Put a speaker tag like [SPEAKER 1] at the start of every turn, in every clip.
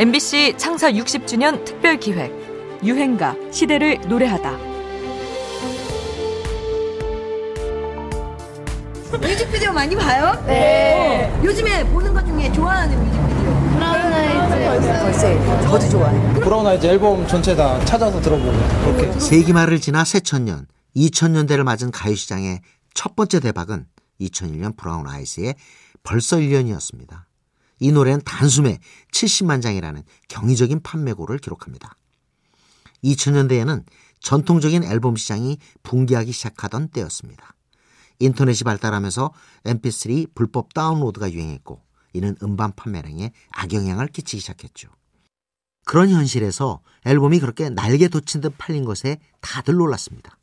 [SPEAKER 1] MBC 창사 60주년 특별 기획 유행가 시대를 노래하다.
[SPEAKER 2] 뮤직비디오 많이 봐요?
[SPEAKER 3] 네.
[SPEAKER 2] 어, 요즘에 보는 것 중에 좋아하는 뮤직비디오.
[SPEAKER 3] 브라운 아이즈.
[SPEAKER 2] 벌써 저도 좋아해요.
[SPEAKER 4] 브라운 아이즈 앨범 전체 다 찾아서 들어보고 그렇게
[SPEAKER 5] 세기 말을 지나 새천년, 2000년대를 맞은 가요 시장의 첫 번째 대박은 2001년 브라운 아이즈의 벌써 1년이었습니다. 이 노래는 단숨에 70만 장이라는 경이적인 판매고를 기록합니다. 2000년대에는 전통적인 앨범 시장이 붕괴하기 시작하던 때였습니다. 인터넷이 발달하면서 mp3 불법 다운로드가 유행했고 이는 음반 판매량에 악영향을 끼치기 시작했죠. 그런 현실에서 앨범이 그렇게 날개 돋친 듯 팔린 것에 다들 놀랐습니다.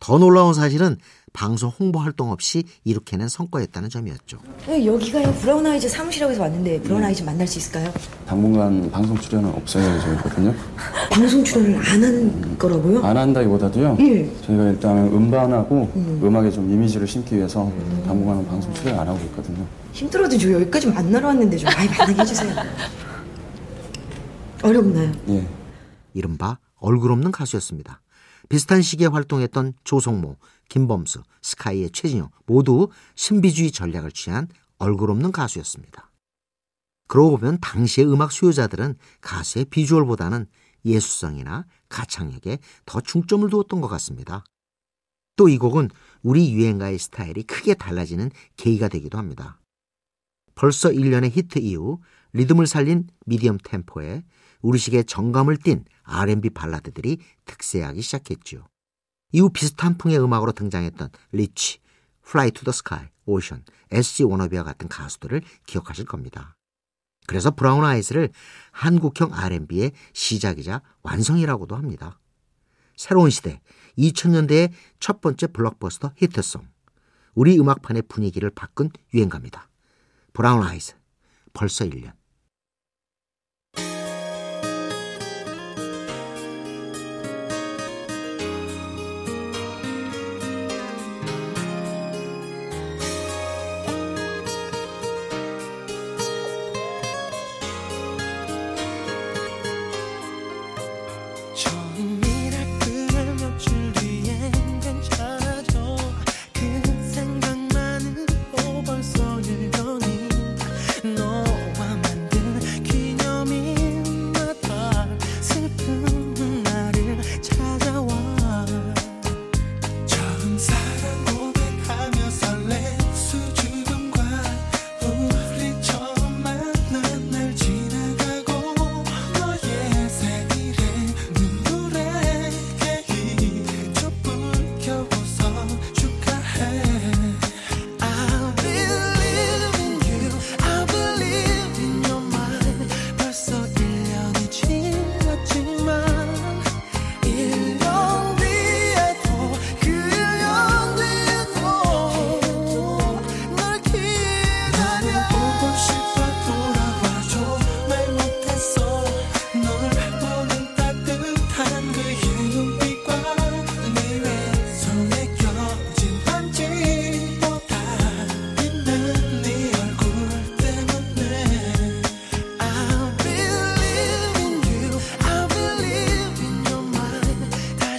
[SPEAKER 5] 더 놀라운 사실은 방송 홍보 활동 없이 이룩해낸 성과였다는 점이었죠.
[SPEAKER 2] 네, 여기가요 브라운 아이즈 사무실이라고 해서 왔는데 브라운 아이즈 만날 수 있을까요?
[SPEAKER 6] 당분간 방송 출연은 없어요 예정이거든요.
[SPEAKER 2] 방송 출연을 안 하는 거라고요?
[SPEAKER 6] 안 한다기보다도요.
[SPEAKER 2] 예.
[SPEAKER 6] 저희가 일단 음반하고 음악에 좀 이미지를 심기 위해서 당분간은 방송 출연 안 하고 있거든요.
[SPEAKER 2] 힘들어도 저 여기까지 만나러 왔는데 좀 많이 만나게 해주세요. 어렵나요?
[SPEAKER 6] 예.
[SPEAKER 5] 이른바 얼굴 없는 가수였습니다. 비슷한 시기에 활동했던 조성모, 김범수, 스카이의 최진영 모두 신비주의 전략을 취한 얼굴 없는 가수였습니다. 그러고 보면 당시의 음악 수요자들은 가수의 비주얼보다는 예술성이나 가창력에 더 중점을 두었던 것 같습니다. 또 이 곡은 우리 유행가의 스타일이 크게 달라지는 계기가 되기도 합니다. 벌써 1년의 히트 이후 리듬을 살린 미디엄 템포에 우리식의 정감을 띤 R&B 발라드들이 득세하기 시작했죠. 이후 비슷한 풍의 음악으로 등장했던 리치, 플라이 투 더 스카이, 오션, SG 워너비와 같은 가수들을 기억하실 겁니다. 그래서 브라운 아이즈를 한국형 R&B의 시작이자 완성이라고도 합니다. 새로운 시대, 2000년대의 첫 번째 블록버스터 히트송, 우리 음악판의 분위기를 바꾼 유행가입니다. 브라운 아이스, 벌써 1년.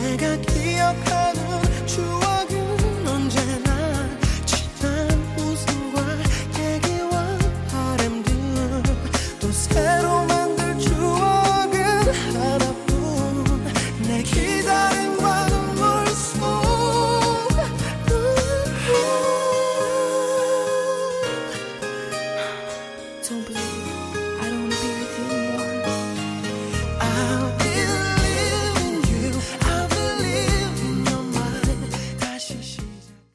[SPEAKER 7] 내가 기억하는 추억